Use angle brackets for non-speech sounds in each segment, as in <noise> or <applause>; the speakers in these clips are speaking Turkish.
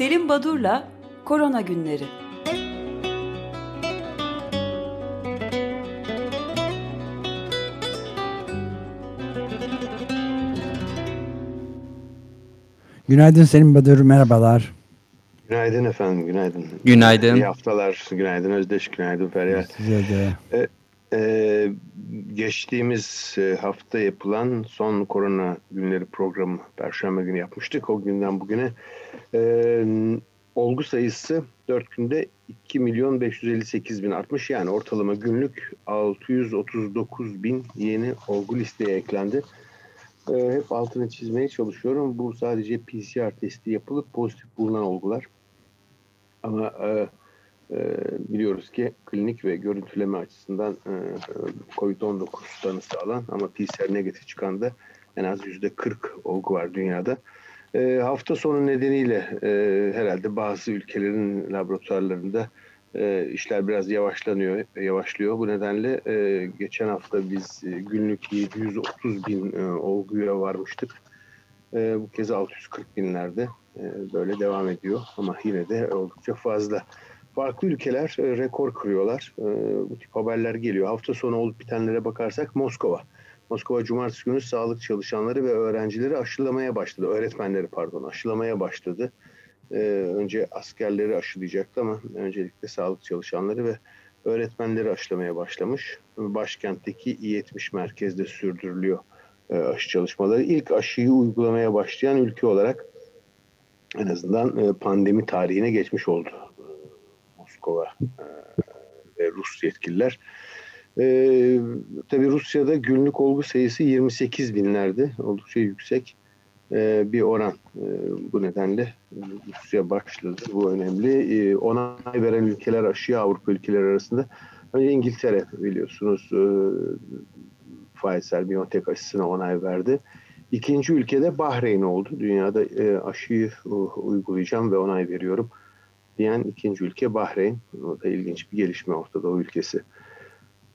Selim Badur'la Korona Günleri. Günaydın Selim Badur, merhabalar. Günaydın efendim, günaydın. Günaydın. İyi haftalar, günaydın Özdeş, günaydın Feryal. Size de. Ee, e, geçtiğimiz e, hafta yapılan son korona günleri programı Perşembe günü yapmıştık. O günden bugüne e, olgu sayısı 4 günde 2 milyon 558 bin artmış. Yani ortalama günlük 639 bin yeni olgu listeye eklendi. E, hep altını çizmeye çalışıyorum. Bu sadece PCR testi yapılıp pozitif bulunan olgular. Ama e, biliyoruz ki klinik ve görüntüleme açısından e, COVID-19 tanısı alan ama PCR negatif çıkan da en az yüzde 40 olgu var dünyada. E, hafta sonu nedeniyle e, herhalde bazı ülkelerin laboratuvarlarında e, işler biraz yavaşlanıyor, yavaşlıyor. Bu nedenle e, geçen hafta biz e, günlük 730 bin e, olguya varmıştık. E, bu kez 640 binlerde e, böyle devam ediyor ama yine de oldukça fazla. Farklı ülkeler e, rekor kırıyorlar. E, bu tip haberler geliyor. Hafta sonu olup bitenlere bakarsak Moskova. Moskova cumartesi günü sağlık çalışanları ve öğrencileri aşılamaya başladı. Öğretmenleri pardon aşılamaya başladı. E, önce askerleri aşılayacaktı ama öncelikle sağlık çalışanları ve öğretmenleri aşılamaya başlamış. Başkentteki İ-70 merkezde sürdürülüyor e, aşı çalışmaları. İlk aşıyı uygulamaya başlayan ülke olarak en azından e, pandemi tarihine geçmiş oldu e, Moskova ve Rus yetkililer. Ee, tabii Rusya'da günlük olgu sayısı 28 binlerdi. Oldukça yüksek ee, bir oran. Ee, bu nedenle Rusya başladı. Bu önemli. Ee, onay veren ülkeler aşıya Avrupa ülkeleri arasında. Önce İngiltere biliyorsunuz e, Pfizer-BioNTech aşısına onay verdi. İkinci ülkede Bahreyn oldu. Dünyada e, aşıyı uygulayacağım ve onay veriyorum diyen ikinci ülke Bahreyn. O da ilginç bir gelişme Orta Doğu ülkesi.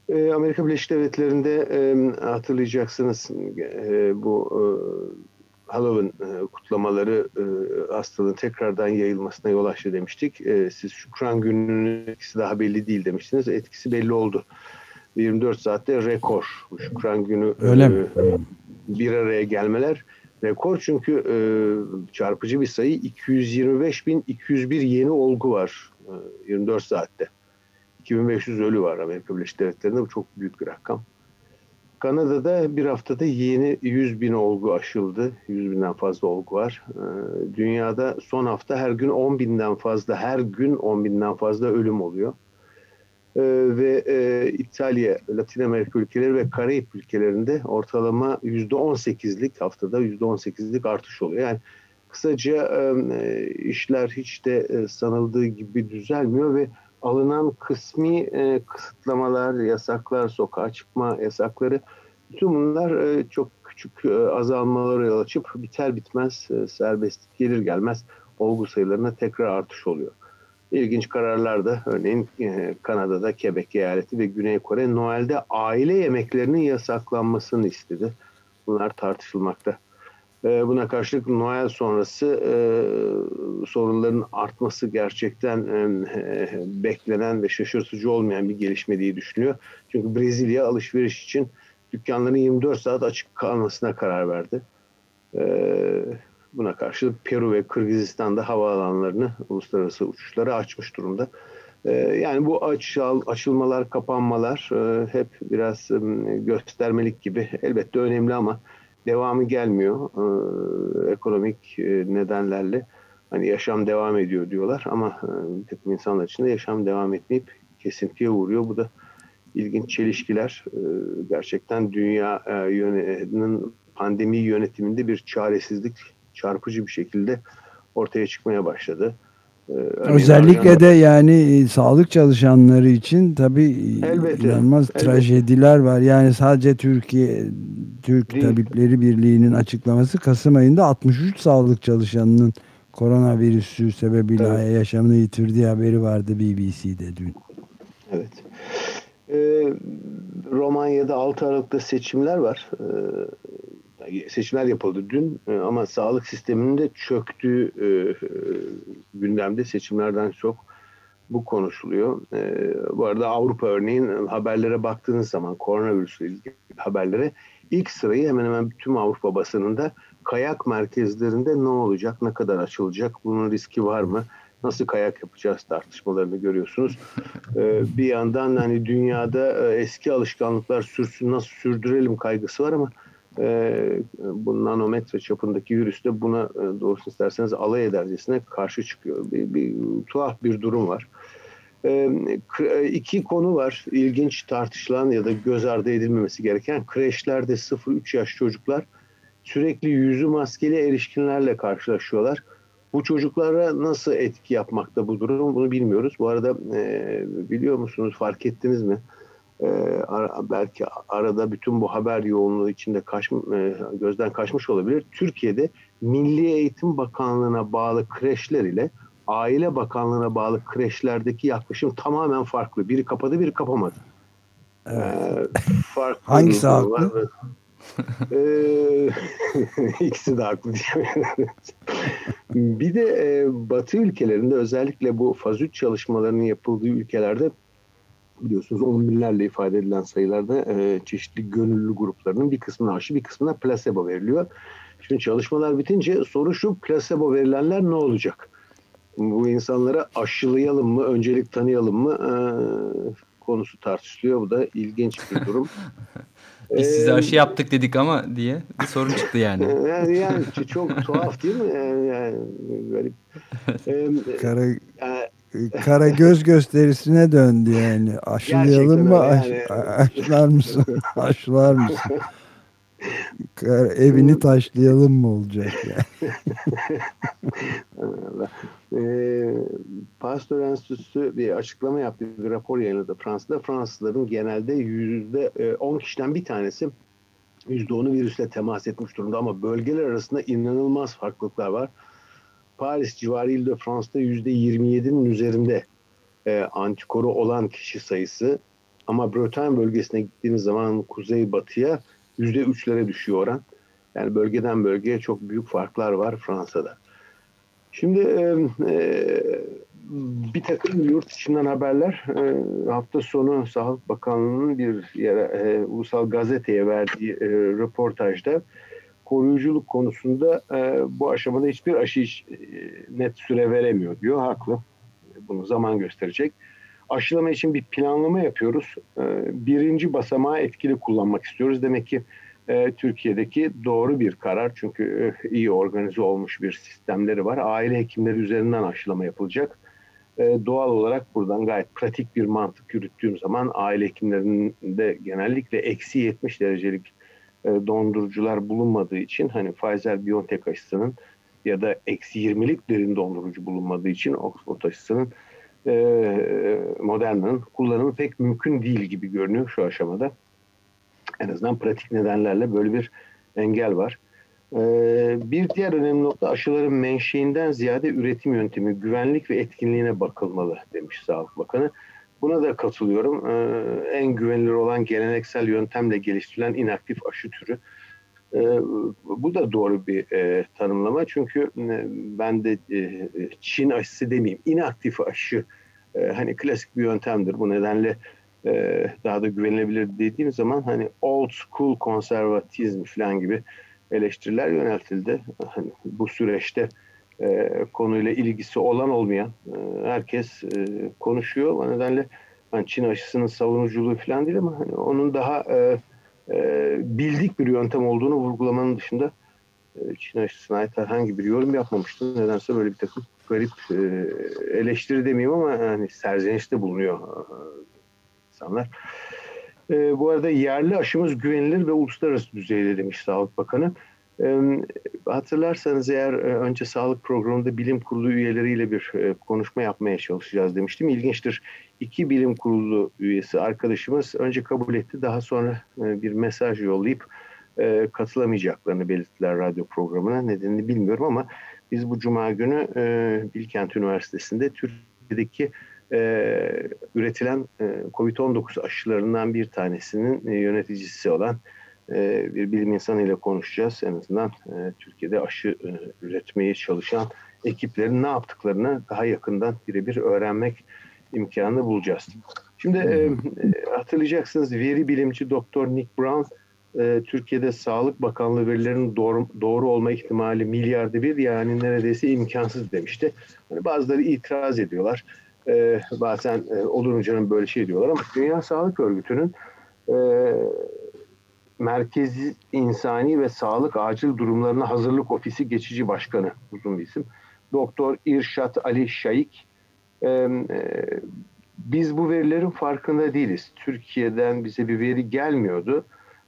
E, Amerika Birleşik Devletleri'nde e, hatırlayacaksınız e, bu e, Halloween e, kutlamaları e, hastalığın tekrardan yayılmasına yol açtı demiştik. E, siz Şükran gününün etkisi daha belli değil demiştiniz. Etkisi belli oldu. 24 saatte rekor. Bu Şükran günü Öyle e, mi? bir araya gelmeler rekor çünkü e, çarpıcı bir sayı 225.201 yeni olgu var e, 24 saatte. 2500 ölü var Amerika Birleşik Devletleri'nde bu çok büyük bir rakam. Kanada'da bir haftada yeni 100 bin olgu aşıldı. 100 binden fazla olgu var. E, dünyada son hafta her gün 10 binden fazla, her gün 10 binden fazla ölüm oluyor. Ee, ve e, İtalya, Latin Amerika ülkeleri ve Karayip ülkelerinde ortalama %18'lik haftada %18'lik artış oluyor. Yani kısaca e, işler hiç de e, sanıldığı gibi düzelmiyor ve alınan kısmi e, kısıtlamalar, yasaklar, sokağa çıkma yasakları bütün bunlar e, çok küçük e, azalmalara yol açıp biter bitmez e, serbestlik gelir gelmez olgu sayılarına tekrar artış oluyor. İlginç kararlar da örneğin e, Kanada'da Quebec eyaleti ve Güney Kore Noel'de aile yemeklerinin yasaklanmasını istedi. Bunlar tartışılmakta. E, buna karşılık Noel sonrası e, sorunların artması gerçekten beklenen ve şaşırtıcı olmayan bir gelişme diye düşünüyor. Çünkü Brezilya alışveriş için dükkanların 24 saat açık kalmasına karar verdi. Buna karşılık Peru ve Kırgızistan'da havaalanlarını uluslararası uçuşlara açmış durumda. Ee, yani bu açıl, açılmalar, kapanmalar e, hep biraz göstermelik gibi elbette önemli ama devamı gelmiyor. Ee, ekonomik e, nedenlerle hani yaşam devam ediyor diyorlar ama e, bir takım insanlar için de yaşam devam etmeyip kesintiye uğruyor. Bu da ilginç çelişkiler. Gerçekten dünya yönetinin pandemi yönetiminde bir çaresizlik çarpıcı bir şekilde ortaya çıkmaya başladı. Ee, Özellikle Arjan'da... de yani e, sağlık çalışanları için tabii elbette, inanılmaz elbette. trajediler var. Yani sadece Türkiye Türk Değil. Tabipleri Birliği'nin açıklaması Kasım ayında 63 sağlık çalışanının koronavirüsü sebebiyle evet. yaşamını yitirdiği haberi vardı BBC'de dün. Evet. Ee, Romanya'da 6 Aralık'ta seçimler var. Ee, seçimler yapıldı dün e, ama sağlık sisteminin de çöktüğü e, gündemde seçimlerden çok bu konuşuluyor. E, bu arada Avrupa örneğin haberlere baktığınız zaman koronavirüsle ilgili haberlere ilk sırayı hemen hemen bütün Avrupa basınında kayak merkezlerinde ne olacak, ne kadar açılacak, bunun riski var mı, nasıl kayak yapacağız tartışmalarını görüyorsunuz. Bir yandan hani dünyada e, eski alışkanlıklar sürsün, nasıl sürdürelim kaygısı var ama e, bu nanometre çapındaki virüs de buna e, doğrusu isterseniz alay edercesine karşı çıkıyor. Bir, bir tuhaf bir durum var. E, iki konu var ilginç tartışılan ya da göz ardı edilmemesi gereken. Kreşlerde 0-3 yaş çocuklar sürekli yüzü maskeli erişkinlerle karşılaşıyorlar. Bu çocuklara nasıl etki yapmakta bu durum bunu bilmiyoruz. Bu arada e, biliyor musunuz fark ettiniz mi? E, ara, belki arada bütün bu haber yoğunluğu içinde kaç, e, gözden kaçmış olabilir. Türkiye'de Milli Eğitim Bakanlığı'na bağlı kreşler ile Aile Bakanlığı'na bağlı kreşlerdeki yaklaşım tamamen farklı. Biri kapadı, biri kapamadı. Evet. Ee, farklı <laughs> Hangisi haklı? ee, <laughs> ikisi de haklı bir de e, Batı ülkelerinde özellikle bu faz 3 çalışmalarının yapıldığı ülkelerde biliyorsunuz on binlerle ifade edilen sayılarda e, çeşitli gönüllü gruplarının bir kısmına aşı bir kısmına plasebo veriliyor. Şimdi çalışmalar bitince soru şu plasebo verilenler ne olacak? Bu insanlara aşılayalım mı, öncelik tanıyalım mı e, konusu tartışılıyor. Bu da ilginç bir durum. <laughs> Biz size aşı yaptık dedik ama diye bir sorun çıktı yani. yani, <laughs> yani çok tuhaf değil mi? Yani, yani garip. Kara, kara göz gösterisine döndü yani. Aşılayalım mı? Yani. aşılar mısın? <laughs> aşılar mısın? Evini taşlayalım mı olacak yani? <laughs> e, Pasteur Enstitüsü bir açıklama yaptı, bir rapor yayınladı Fransa'da. Fransızların genelde yüzde 10 kişiden bir tanesi yüzde onu virüsle temas etmiş durumda ama bölgeler arasında inanılmaz farklılıklar var. Paris civarı ilde Fransa'da yüzde 27'nin üzerinde e, antikoru olan kişi sayısı ama Bretagne bölgesine gittiğiniz zaman kuzey batıya yüzde üçlere düşüyor oran. Yani bölgeden bölgeye çok büyük farklar var Fransa'da. Şimdi e, e, bir takım yurt içinden haberler e, hafta sonu Sağlık Bakanlığı'nın bir yere, e, ulusal gazeteye verdiği e, röportajda koruyuculuk konusunda e, bu aşamada hiçbir aşı hiç, e, net süre veremiyor diyor. Haklı. Bunu zaman gösterecek. Aşılama için bir planlama yapıyoruz. E, birinci basamağı etkili kullanmak istiyoruz. Demek ki e, Türkiye'deki doğru bir karar. Çünkü e, iyi organize olmuş bir sistemleri var. Aile hekimleri üzerinden aşılama yapılacak. E, doğal olarak buradan gayet pratik bir mantık yürüttüğüm zaman aile hekimlerinin de genellikle eksi 70 derecelik dondurucular bulunmadığı için hani Pfizer-BioNTech aşısının ya da eksi 20'lik derin dondurucu bulunmadığı için Oxford aşısının e, Moderna'nın kullanımı pek mümkün değil gibi görünüyor şu aşamada en azından pratik nedenlerle böyle bir engel var. Ee, bir diğer önemli nokta aşıların menşeinden ziyade üretim yöntemi, güvenlik ve etkinliğine bakılmalı demiş Sağlık Bakanı. Buna da katılıyorum. Ee, en güvenilir olan geleneksel yöntemle geliştirilen inaktif aşı türü. Ee, bu da doğru bir e, tanımlama çünkü e, ben de e, Çin aşısı demeyeyim, inaktif aşı hani klasik bir yöntemdir. Bu nedenle e, daha da güvenilebilir dediğim zaman hani old school konservatizm falan gibi eleştiriler yöneltildi. Hani bu süreçte e, konuyla ilgisi olan olmayan e, herkes e, konuşuyor. O nedenle hani Çin aşısının savunuculuğu falan değil ama hani onun daha e, e, bildik bir yöntem olduğunu vurgulamanın dışında e, Çin aşısına ait herhangi bir yorum yapmamıştı. Nedense böyle bir takım garip e, eleştiri demeyeyim ama hani serzenişte bulunuyor insanlar. E, bu arada yerli aşımız güvenilir ve uluslararası düzeyde demiş Sağlık Bakanı. Hatırlarsanız eğer e, önce sağlık programında bilim kurulu üyeleriyle bir e, konuşma yapmaya çalışacağız demiştim. İlginçtir. İki bilim kurulu üyesi arkadaşımız önce kabul etti. Daha sonra e, bir mesaj yollayıp katılamayacaklarını belirttiler radyo programına. Nedenini bilmiyorum ama biz bu cuma günü Bilkent Üniversitesi'nde Türkiye'deki üretilen e, COVID-19 aşılarından bir tanesinin yöneticisi olan e, bir bilim insanıyla konuşacağız. En azından e, Türkiye'de aşı e, üretmeye çalışan ekiplerin ne yaptıklarını daha yakından birebir öğrenmek imkanı bulacağız. Şimdi e, hatırlayacaksınız veri bilimci Doktor Nick Brown Türkiye'de Sağlık Bakanlığı verilerinin doğru, doğru olma ihtimali milyarda bir yani neredeyse imkansız demişti. Yani bazıları itiraz ediyorlar. E, bazen e, canım böyle şey diyorlar ama Dünya Sağlık Örgütü'nün e, Merkezi İnsani ve Sağlık Acil Durumlarına Hazırlık Ofisi Geçici Başkanı uzun bir isim. Doktor İrşat Ali Şaik e, e, biz bu verilerin farkında değiliz. Türkiye'den bize bir veri gelmiyordu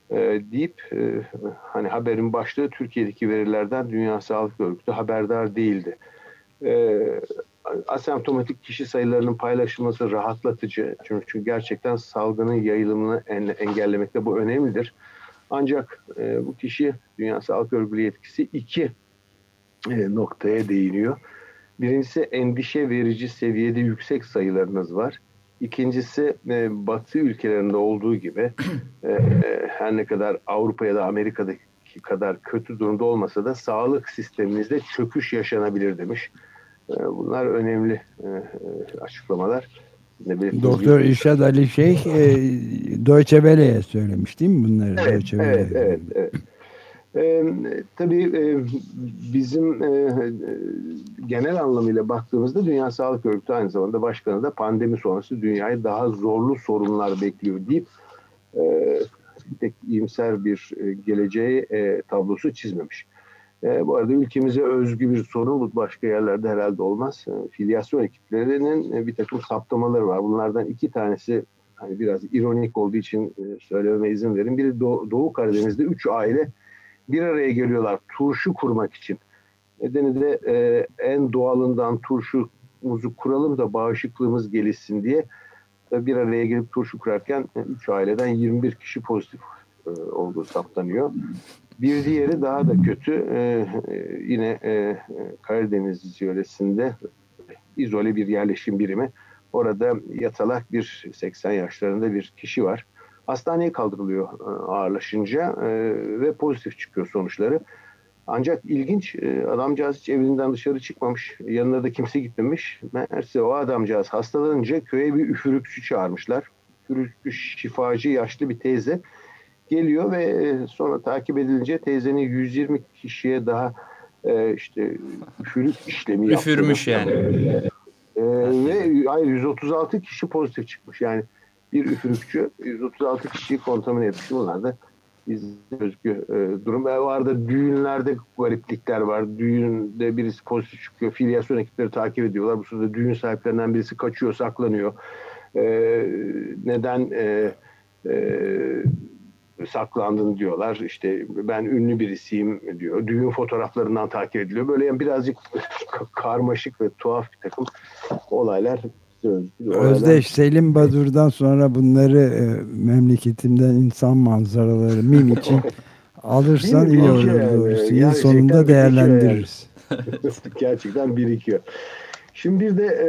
e, deyip e, hani haberin başlığı Türkiye'deki verilerden Dünya Sağlık Örgütü haberdar değildi. E, asemptomatik kişi sayılarının paylaşılması rahatlatıcı. Çünkü, çünkü gerçekten salgının yayılımını en, engellemekte bu önemlidir. Ancak e, bu kişi Dünya Sağlık Örgütü yetkisi iki e, noktaya değiniyor. Birincisi endişe verici seviyede yüksek sayılarınız var. İkincisi e, Batı ülkelerinde olduğu gibi e, e, her ne kadar Avrupa ya da Amerika'daki kadar kötü durumda olmasa da sağlık sisteminizde çöküş yaşanabilir demiş. E, bunlar önemli e, e açıklamalar. Doktor İrşad Ali Şeyh e, Deutsche Welle'ye söylemiş değil mi bunları? Evet, Deutsche evet, evet, evet. E, tabii e, bizim e, genel anlamıyla baktığımızda Dünya Sağlık Örgütü aynı zamanda başkanı da pandemi sonrası dünyayı daha zorlu sorunlar bekliyor deyip e, tek iyimser bir geleceği e, tablosu çizmemiş. E, bu arada ülkemize özgü bir sorun bu başka yerlerde herhalde olmaz. E, filyasyon ekiplerinin e, bir takım saptamaları var. Bunlardan iki tanesi hani biraz ironik olduğu için e, söylememe izin verin. Biri Doğu, Doğu Karadeniz'de üç aile bir araya geliyorlar turşu kurmak için. Nedeni de e, en doğalından turşumuzu kuralım da bağışıklığımız gelişsin diye bir araya gelip turşu kurarken 3 aileden 21 kişi pozitif e, olduğu saptanıyor. Bir diğeri daha da kötü. E, yine e, Karadeniz yöresinde izole bir yerleşim birimi. Orada yatalak bir 80 yaşlarında bir kişi var. Hastaneye kaldırılıyor e, ağırlaşınca e, ve pozitif çıkıyor sonuçları. Ancak ilginç e, adamcağız hiç evinden dışarı çıkmamış. Yanına da kimse gitmemiş. Meğerse o adamcağız hastalanınca köye bir üfürükçü çağırmışlar. Üfürükçü şifacı yaşlı bir teyze geliyor ve sonra takip edilince teyzenin 120 kişiye daha işte üfürük işlemi yaptı. Üfürmüş yani. E, ve hayır 136 kişi pozitif çıkmış. Yani bir üfürükçü 136 kişiyi kontamine etmiş. Bunlar da bizde özgü e, durum. E, vardı düğünlerde gariplikler var. Düğünde birisi pozitif çıkıyor. Filyasyon ekipleri takip ediyorlar. Bu sırada düğün sahiplerinden birisi kaçıyor, saklanıyor. E, neden e, e, saklandın diyorlar. İşte ben ünlü birisiyim diyor. Düğün fotoğraflarından takip ediliyor. Böyle yani birazcık karmaşık ve tuhaf bir takım olaylar Özdeş Selim Badur'dan sonra bunları e, memleketimden insan manzaraları mim için <laughs> alırsan iyi olur doğrusu. Yıl sonunda değerlendiririz. <laughs> Gerçekten birikiyor. Şimdi bir de e,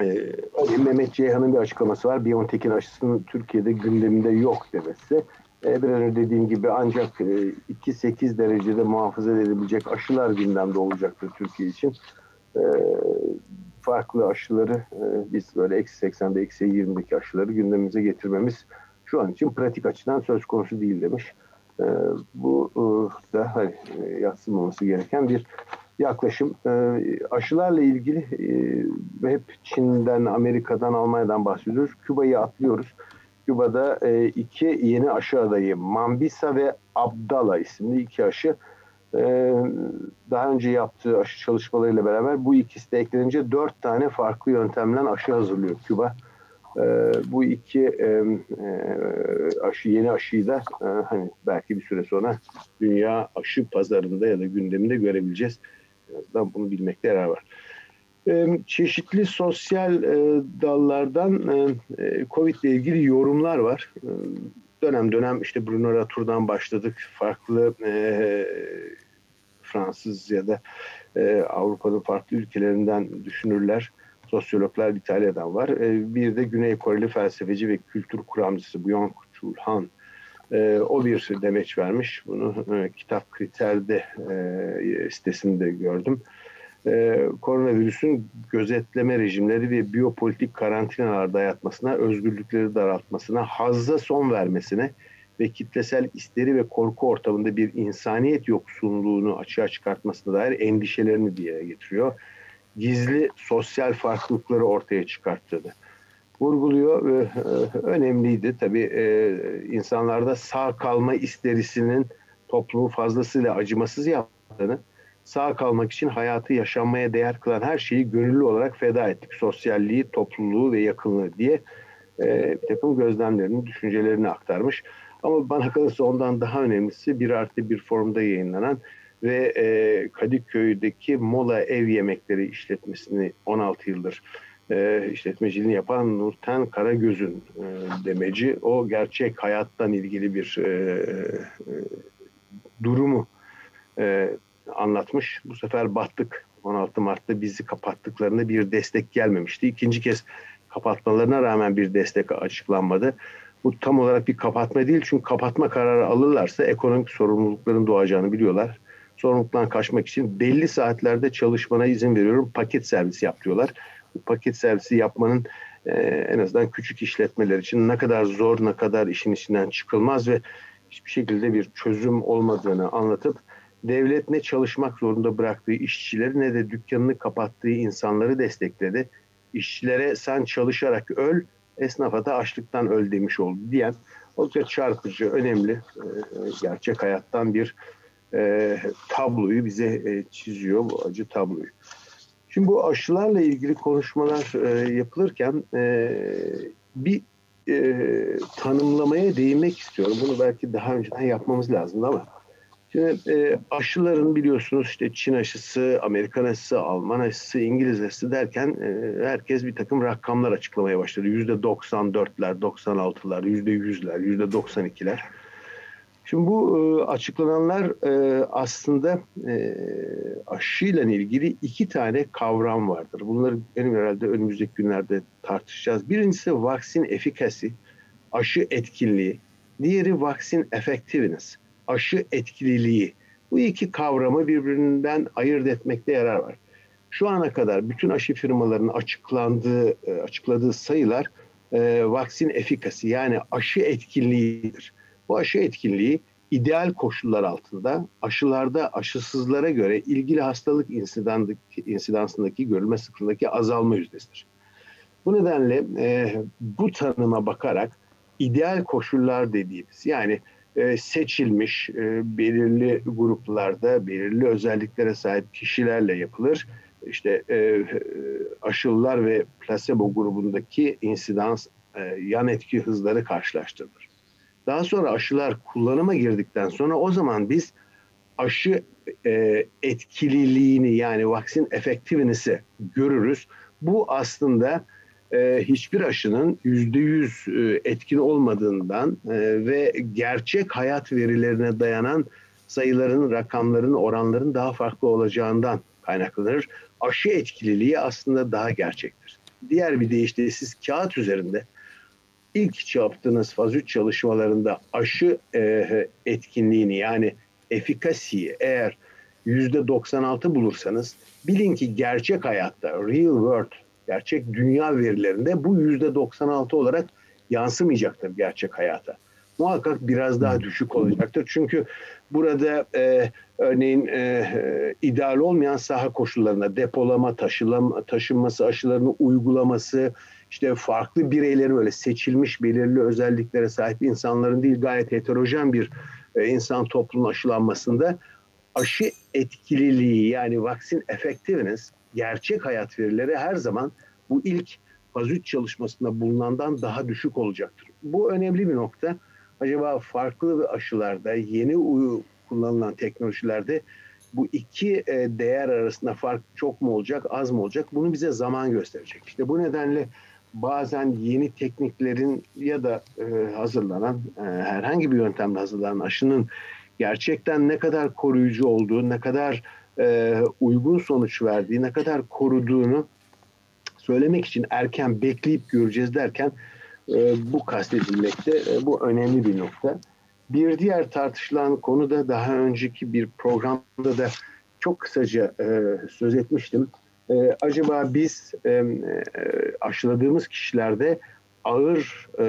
e, Mehmet Ceyhan'ın bir açıklaması var. Biontech'in aşısının Türkiye'de gündeminde yok demesi. E, bir önce dediğim gibi ancak e, 2-8 derecede muhafaza edilebilecek aşılar gündemde olacaktır Türkiye için. E, farklı aşıları e, biz böyle eksi 80'de eksi 20'deki aşıları gündemimize getirmemiz şu an için pratik açıdan söz konusu değil demiş. E, bu e, da hani, e, yatsınmaması gereken bir yaklaşım. E, aşılarla ilgili e, hep Çin'den, Amerika'dan, Almanya'dan bahsediyoruz. Küba'yı atlıyoruz. Küba'da e, iki yeni aşı adayı Mambisa ve Abdala isimli iki aşı ee, daha önce yaptığı aşı çalışmalarıyla beraber bu ikisi de eklenince dört tane farklı yöntemle aşı hazırlıyor Küba. Ee, bu iki e, aşı yeni aşıyı da e, hani belki bir süre sonra dünya aşı pazarında ya da gündeminde görebileceğiz. Birazdan bunu bilmekte yarar var. Ee, çeşitli sosyal e, dallardan Covid ile ilgili yorumlar var dönem dönem işte Bruno Latour'dan başladık. Farklı e, Fransız ya da e, Avrupa'nın farklı ülkelerinden düşünürler. Sosyologlar İtalya'dan var. E, bir de Güney Koreli felsefeci ve kültür kuramcısı Byung-Chul Han E, o bir demeç vermiş. Bunu e, kitap kriterde e, sitesinde gördüm. E, koronavirüsün gözetleme rejimleri ve biyopolitik karantinalar dayatmasına, özgürlükleri daraltmasına, hazza son vermesine ve kitlesel isteri ve korku ortamında bir insaniyet yoksunluğunu açığa çıkartmasına dair endişelerini bir getiriyor. Gizli sosyal farklılıkları ortaya çıkarttığını vurguluyor ve e, önemliydi. Tabii e, insanlarda sağ kalma isterisinin toplumu fazlasıyla acımasız yaptığını, sağ kalmak için hayatı yaşanmaya değer kılan her şeyi gönüllü olarak feda ettik. Sosyalliği, topluluğu ve yakınlığı diye e, bir takım gözlemlerini, düşüncelerini aktarmış. Ama bana kalırsa ondan daha önemlisi bir artı bir formda yayınlanan ve Kadıköy'deki Mola Ev Yemekleri işletmesini 16 yıldır e, işletmeciliğini yapan Nurten Karagöz'ün e, demeci. O gerçek hayattan ilgili bir e, e, durumu e, anlatmış. Bu sefer battık. 16 Mart'ta bizi kapattıklarında bir destek gelmemişti. İkinci kez kapatmalarına rağmen bir destek açıklanmadı. Bu tam olarak bir kapatma değil çünkü kapatma kararı alırlarsa ekonomik sorumlulukların doğacağını biliyorlar. Sorumluluktan kaçmak için belli saatlerde çalışmana izin veriyorum paket servis yap diyorlar. Paket servisi yapmanın e, en azından küçük işletmeler için ne kadar zor ne kadar işin içinden çıkılmaz ve hiçbir şekilde bir çözüm olmadığını anlatıp devlet ne çalışmak zorunda bıraktığı işçileri ne de dükkanını kapattığı insanları destekledi. İşçilere sen çalışarak öl esnafa da açlıktan öl demiş oldu diyen oldukça çarpıcı, önemli e, gerçek hayattan bir e, tabloyu bize e, çiziyor bu acı tabloyu. Şimdi bu aşılarla ilgili konuşmalar e, yapılırken e, bir e, tanımlamaya değinmek istiyorum. Bunu belki daha önceden yapmamız lazım ama Şimdi e, aşıların biliyorsunuz işte Çin aşısı, Amerikan aşısı, Alman aşısı, İngiliz aşısı derken e, herkes bir takım rakamlar açıklamaya başladı. Yüzde 94'ler, 96'lar, yüzde 100'ler, yüzde 92'ler. Şimdi bu e, açıklananlar e, aslında e, aşıyla ilgili iki tane kavram vardır. Bunları benim herhalde önümüzdeki günlerde tartışacağız. Birincisi vaksin efikasi, aşı etkinliği. Diğeri vaksin effectiveness aşı etkililiği. Bu iki kavramı birbirinden ayırt etmekte yarar var. Şu ana kadar bütün aşı firmalarının açıklandığı, e, açıkladığı sayılar e, vaksin efikası yani aşı etkinliğidir. Bu aşı etkinliği ideal koşullar altında aşılarda aşısızlara göre ilgili hastalık insidansındaki görülme sıklığındaki azalma yüzdesidir. Bu nedenle e, bu tanıma bakarak ideal koşullar dediğimiz yani e, seçilmiş e, belirli gruplarda belirli özelliklere sahip kişilerle yapılır. İşte e, aşılılar ve plasebo grubundaki insidans yan etki hızları karşılaştırılır. Daha sonra aşılar kullanıma girdikten sonra o zaman biz aşı etkililiğini yani vaksin efektivitesi görürüz. Bu aslında e, hiçbir aşının yüzde yüz e, etkin olmadığından e, ve gerçek hayat verilerine dayanan sayıların, rakamların, oranların daha farklı olacağından kaynaklanır. Aşı etkililiği aslında daha gerçektir. Diğer bir deyişle siz kağıt üzerinde ilk yaptığınız faz 3 çalışmalarında aşı e, etkinliğini yani efikasiyi eğer yüzde 96 bulursanız bilin ki gerçek hayatta real world gerçek dünya verilerinde bu yüzde 96 olarak yansımayacaktır gerçek hayata. Muhakkak biraz daha düşük olacaktır. Çünkü burada e, örneğin e, e, ideal olmayan saha koşullarına depolama, taşılama, taşınması, aşılarını uygulaması, işte farklı bireylerin öyle seçilmiş belirli özelliklere sahip insanların değil gayet heterojen bir e, insan toplumun aşılanmasında aşı etkililiği yani vaksin effectiveness gerçek hayat verileri her zaman bu ilk faz 3 çalışmasında bulunandan daha düşük olacaktır. Bu önemli bir nokta. Acaba farklı aşılarda, yeni kullanılan teknolojilerde bu iki e, değer arasında fark çok mu olacak, az mı olacak? Bunu bize zaman gösterecek. İşte bu nedenle bazen yeni tekniklerin ya da e, hazırlanan e, herhangi bir yöntemle hazırlanan aşının gerçekten ne kadar koruyucu olduğu, ne kadar uygun sonuç verdiği, ne kadar koruduğunu söylemek için erken bekleyip göreceğiz derken e, bu kastedilmekte. E, bu önemli bir nokta. Bir diğer tartışılan konu da daha önceki bir programda da çok kısaca e, söz etmiştim. E, acaba biz e, e, aşıladığımız kişilerde ağır e,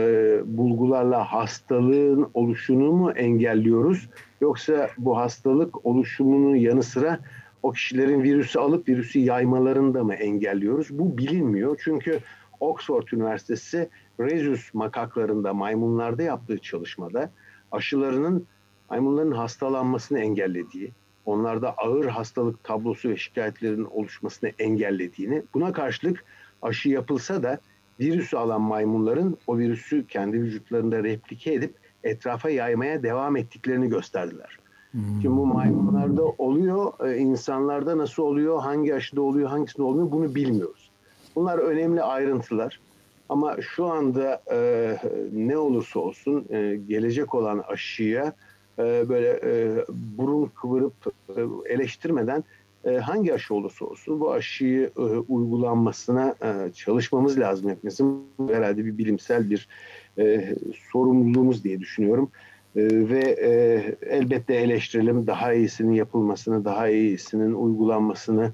bulgularla hastalığın oluşunu mu engelliyoruz? Yoksa bu hastalık oluşumunun yanı sıra o kişilerin virüsü alıp virüsü yaymalarını da mı engelliyoruz? Bu bilinmiyor çünkü Oxford Üniversitesi Rhesus makaklarında maymunlarda yaptığı çalışmada aşılarının maymunların hastalanmasını engellediği, onlarda ağır hastalık tablosu ve şikayetlerin oluşmasını engellediğini, buna karşılık aşı yapılsa da virüsü alan maymunların o virüsü kendi vücutlarında replike edip etrafa yaymaya devam ettiklerini gösterdiler. Hmm. Şimdi bu maymunlarda oluyor, e, insanlarda nasıl oluyor, hangi aşıda oluyor, hangisinde olmuyor bunu bilmiyoruz. Bunlar önemli ayrıntılar. Ama şu anda e, ne olursa olsun e, gelecek olan aşıya e, böyle e, burun kıvırıp e, eleştirmeden e, hangi aşı olursa olsun bu aşıyı e, uygulanmasına e, çalışmamız lazım hepimizin. Herhalde bir bilimsel bir e, sorumluluğumuz diye düşünüyorum. E, ve e, elbette eleştirelim daha iyisinin yapılmasını, daha iyisinin uygulanmasını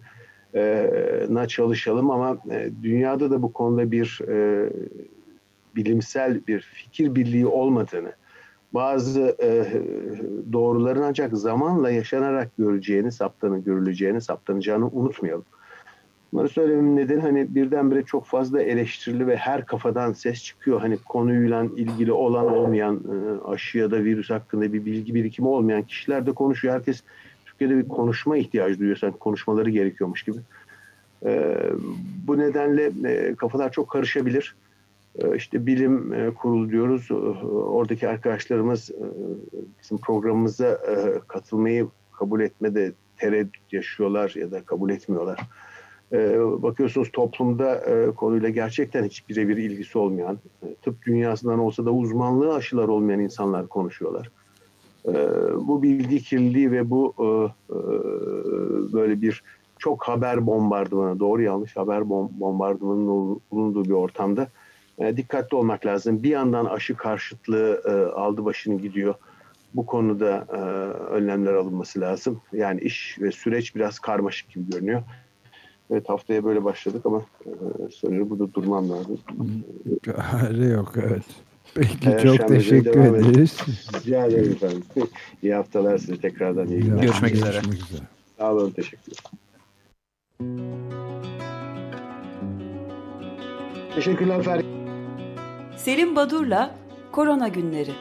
na çalışalım ama e, dünyada da bu konuda bir e, bilimsel bir fikir birliği olmadığını, bazı e, doğruların ancak zamanla yaşanarak göreceğini, saptanı görüleceğini, saptanacağını unutmayalım. Bunları söylememin nedeni hani birdenbire çok fazla eleştirili ve her kafadan ses çıkıyor. Hani konuyla ilgili olan olmayan e, aşı ya da virüs hakkında bir bilgi birikimi olmayan kişiler de konuşuyor. Herkes Türkiye'de bir konuşma ihtiyacı duyuyor. Sanki konuşmaları gerekiyormuş gibi. E, bu nedenle e, kafalar çok karışabilir. E, işte bilim e, kurulu diyoruz. E, oradaki arkadaşlarımız e, bizim programımıza e, katılmayı kabul etmede tereddüt yaşıyorlar ya da kabul etmiyorlar. E, bakıyorsunuz toplumda e, konuyla gerçekten hiç birebir ilgisi olmayan, e, tıp dünyasından olsa da uzmanlığı aşılar olmayan insanlar konuşuyorlar. E, bu bilgi kirliliği ve bu e, e, böyle bir çok haber bombardımanı, doğru yanlış haber bombardımanının bulunduğu bir ortamda e, dikkatli olmak lazım. Bir yandan aşı karşıtlığı e, aldı başını gidiyor. Bu konuda e, önlemler alınması lazım. Yani iş ve süreç biraz karmaşık gibi görünüyor. Evet haftaya böyle başladık ama e, sanıyorum burada durmam lazım. Hayır <laughs> yok evet. Peki Perşembe çok teşekkür ederiz. Rica ederim efendim. <laughs> İyi haftalar size tekrardan iyi günler. Görüşmek üzere. Görüşmek üzere. Sağ olun teşekkürler. Teşekkürler Ferdi. Selim Badur'la Korona Günleri